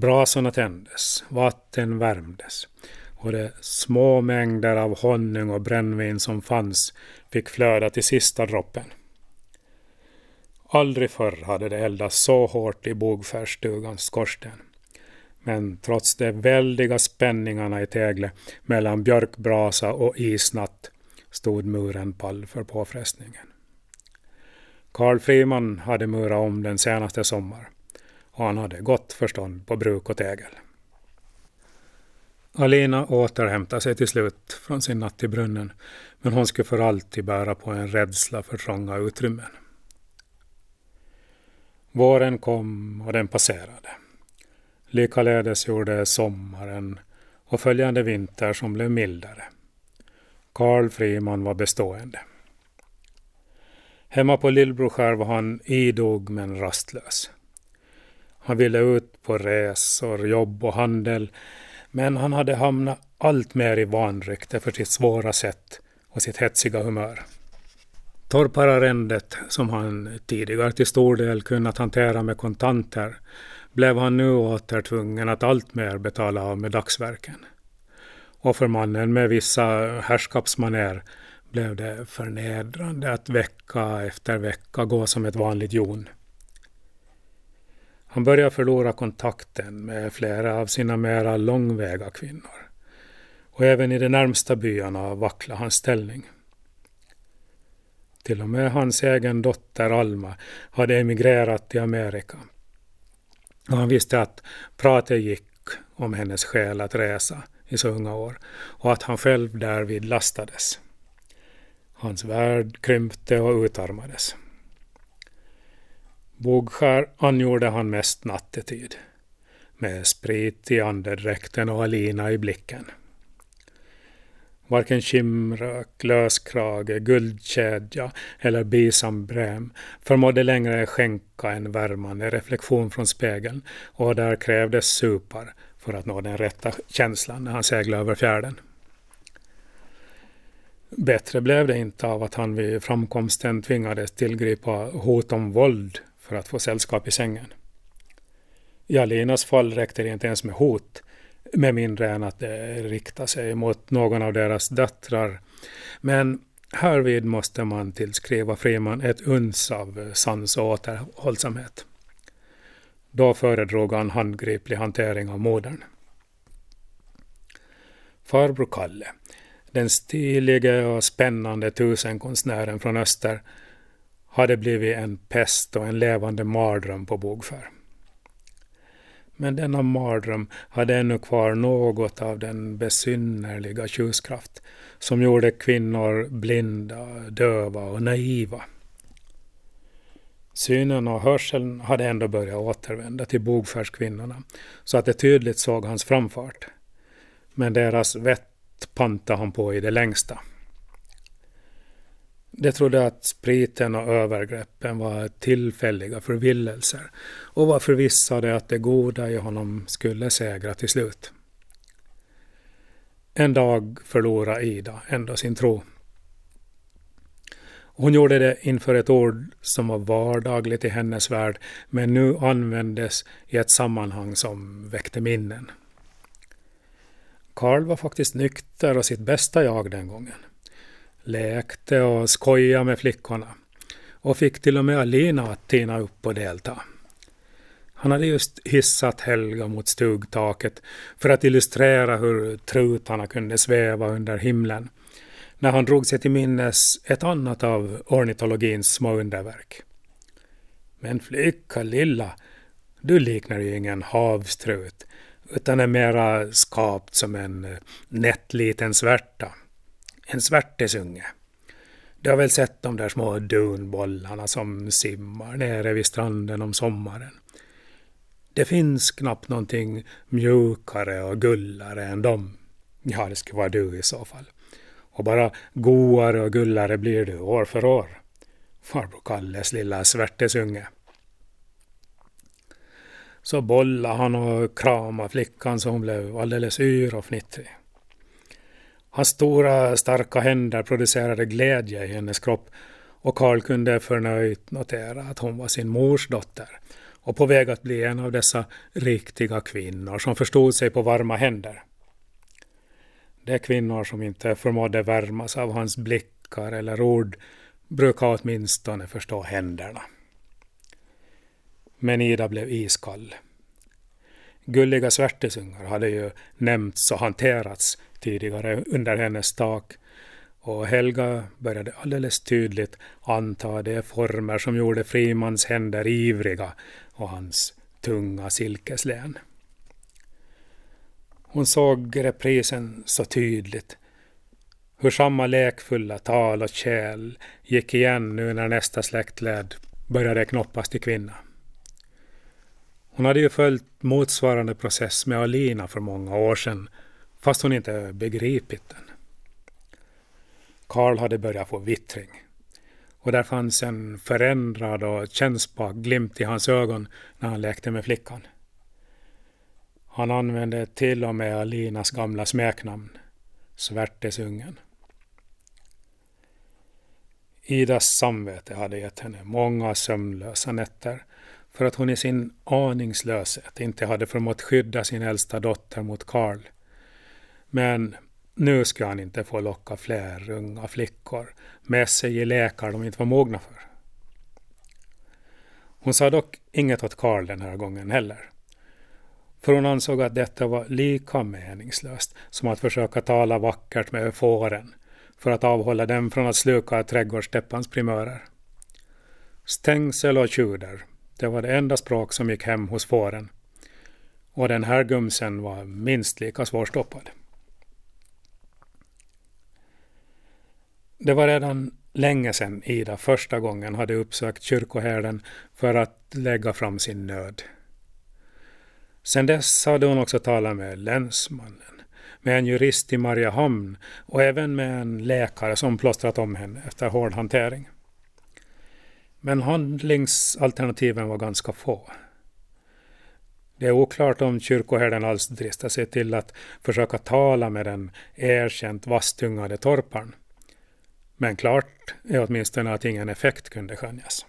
Brasorna tändes, vatten värmdes och de små mängder av honung och brännvin som fanns fick flöda till sista droppen. Aldrig förr hade det eldats så hårt i bogfärdsstugans skorsten. Men trots de väldiga spänningarna i Tegle mellan björkbrasa och isnatt stod muren pall för påfrestningen. Karl Friman hade murat om den senaste sommaren han hade gott förstånd på bruk och tegel. Alina återhämtade sig till slut från sin natt i brunnen men hon skulle för alltid bära på en rädsla för trånga utrymmen. Våren kom och den passerade. Likaledes gjorde sommaren och följande vinter som blev mildare. Karl Friman var bestående. Hemma på Lillbroskär var han idog men rastlös. Han ville ut på resor, jobb och handel men han hade hamnat allt mer i vanrykte för sitt svåra sätt och sitt hetsiga humör. Torpararrendet, som han tidigare till stor del kunnat hantera med kontanter, blev han nu åter tvungen att alltmer betala av med dagsverken. Och för mannen med vissa herrskapsmaner blev det förnedrande att vecka efter vecka gå som ett vanligt jon. Han började förlora kontakten med flera av sina mera långväga kvinnor. Och även i de närmsta byarna vacklade hans ställning. Till och med hans egen dotter Alma hade emigrerat till Amerika. Och han visste att pratet gick om hennes skäl att resa i så unga år och att han själv därvid lastades. Hans värld krympte och utarmades. Bogskär angjorde han mest nattetid, med sprit i andedräkten och Alina i blicken. Varken kimrök, löskrage, guldkedja eller bisambrem förmådde längre skänka en värmande reflektion från spegeln och där krävdes supar för att nå den rätta känslan när han seglade över fjärden. Bättre blev det inte av att han vid framkomsten tvingades tillgripa hot om våld för att få sällskap i sängen. I Alinas fall räckte det inte ens med hot, med mindre än att det riktar sig mot någon av deras döttrar. Men härvid måste man tillskriva Friman ett uns av sans och återhållsamhet. Då föredrog han handgriplig hantering av modern. Farbror Kalle, den stilige och spännande tusenkonstnären från öster, hade blivit en pest och en levande mardröm på bogfär. Men denna mardröm hade ännu kvar något av den besynnerliga tjuskraft som gjorde kvinnor blinda, döva och naiva. Synen och hörseln hade ändå börjat återvända till bogfärskvinnorna så att de tydligt såg hans framfart. Men deras vett pantade han på i det längsta. De trodde att spriten och övergreppen var tillfälliga förvillelser och var förvissade att det goda i honom skulle segra till slut. En dag förlorade Ida ändå sin tro. Hon gjorde det inför ett ord som var vardagligt i hennes värld men nu användes i ett sammanhang som väckte minnen. Karl var faktiskt nykter och sitt bästa jag den gången lekte och skojade med flickorna och fick till och med Alina att tina upp och delta. Han hade just hissat Helga mot stugtaket för att illustrera hur trutarna kunde sväva under himlen när han drog sig till minnes ett annat av ornitologins små underverk. Men flicka lilla, du liknar ju ingen havstrut utan är mera skapt som en nätt liten svärta en svärtesunge. Du har väl sett de där små dunbollarna som simmar nere vid stranden om sommaren. Det finns knappt någonting mjukare och gullare än dem. Ja, det skulle vara du i så fall. Och bara goare och gullare blir du år för år. Farbror Kalles lilla svärtesunge. Så bollade han och kramade flickan så hon blev alldeles yr och fnittrig. Hans stora starka händer producerade glädje i hennes kropp och Karl kunde förnöjt notera att hon var sin mors dotter och på väg att bli en av dessa riktiga kvinnor som förstod sig på varma händer. De kvinnor som inte förmådde värmas av hans blickar eller ord brukar åtminstone förstå händerna. Men Ida blev iskall. Gulliga svärtesungar hade ju nämnts och hanterats tidigare under hennes tak och Helga började alldeles tydligt anta de former som gjorde Frimans händer ivriga och hans tunga silkeslän. Hon såg reprisen så tydligt. Hur samma lekfulla tal och kärl gick igen nu när nästa släktled började knoppas till kvinna. Hon hade ju följt motsvarande process med Alina för många år sedan, fast hon inte begripit den. Karl hade börjat få vittring. Och där fanns en förändrad och kännbar glimt i hans ögon när han lekte med flickan. Han använde till och med Alinas gamla smeknamn, Svärtesungen. Idas samvete hade gett henne många sömnlösa nätter för att hon i sin aningslöshet inte hade förmått skydda sin äldsta dotter mot Karl. Men nu ska han inte få locka fler unga flickor med sig i lekar de inte var mogna för. Hon sa dock inget åt Karl den här gången heller. För hon ansåg att detta var lika meningslöst som att försöka tala vackert med fåren för att avhålla dem från att sluka trädgårdstäppans primörer. Stängsel och tjuder, det var det enda språk som gick hem hos fåren. Och den här gumsen var minst lika svårstoppad. Det var redan länge sedan Ida första gången hade uppsökt kyrkoherden för att lägga fram sin nöd. Sedan dess hade hon också talat med länsmannen, med en jurist i Mariehamn och även med en läkare som plåstrat om henne efter hård hantering. Men handlingsalternativen var ganska få. Det är oklart om kyrkoherden alls dristar sig till att försöka tala med den erkänt vasstungade torparen men klart är åtminstone att ingen effekt kunde skönjas.